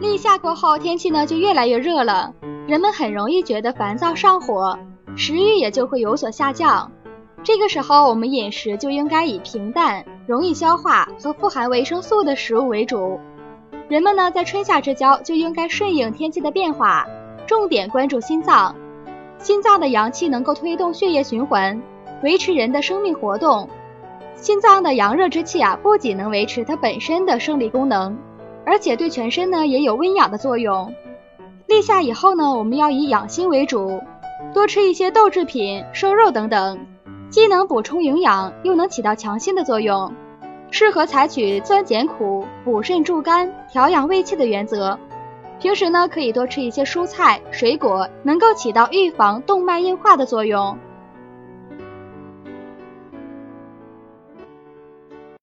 立夏过后，天气呢就越来越热了，人们很容易觉得烦躁上火，食欲也就会有所下降。这个时候，我们饮食就应该以平淡、容易消化和富含维生素的食物为主。人们呢在春夏之交就应该顺应天气的变化，重点关注心脏。心脏的阳气能够推动血液循环，维持人的生命活动。心脏的阳热之气啊，不仅能维持它本身的生理功能，而且对全身呢也有温养的作用。立夏以后呢，我们要以养心为主，多吃一些豆制品、瘦肉等等，既能补充营养，又能起到强心的作用。适合采取酸碱苦、补肾助肝、调养胃气的原则。平时呢，可以多吃一些蔬菜、水果，能够起到预防动脉硬化的作用。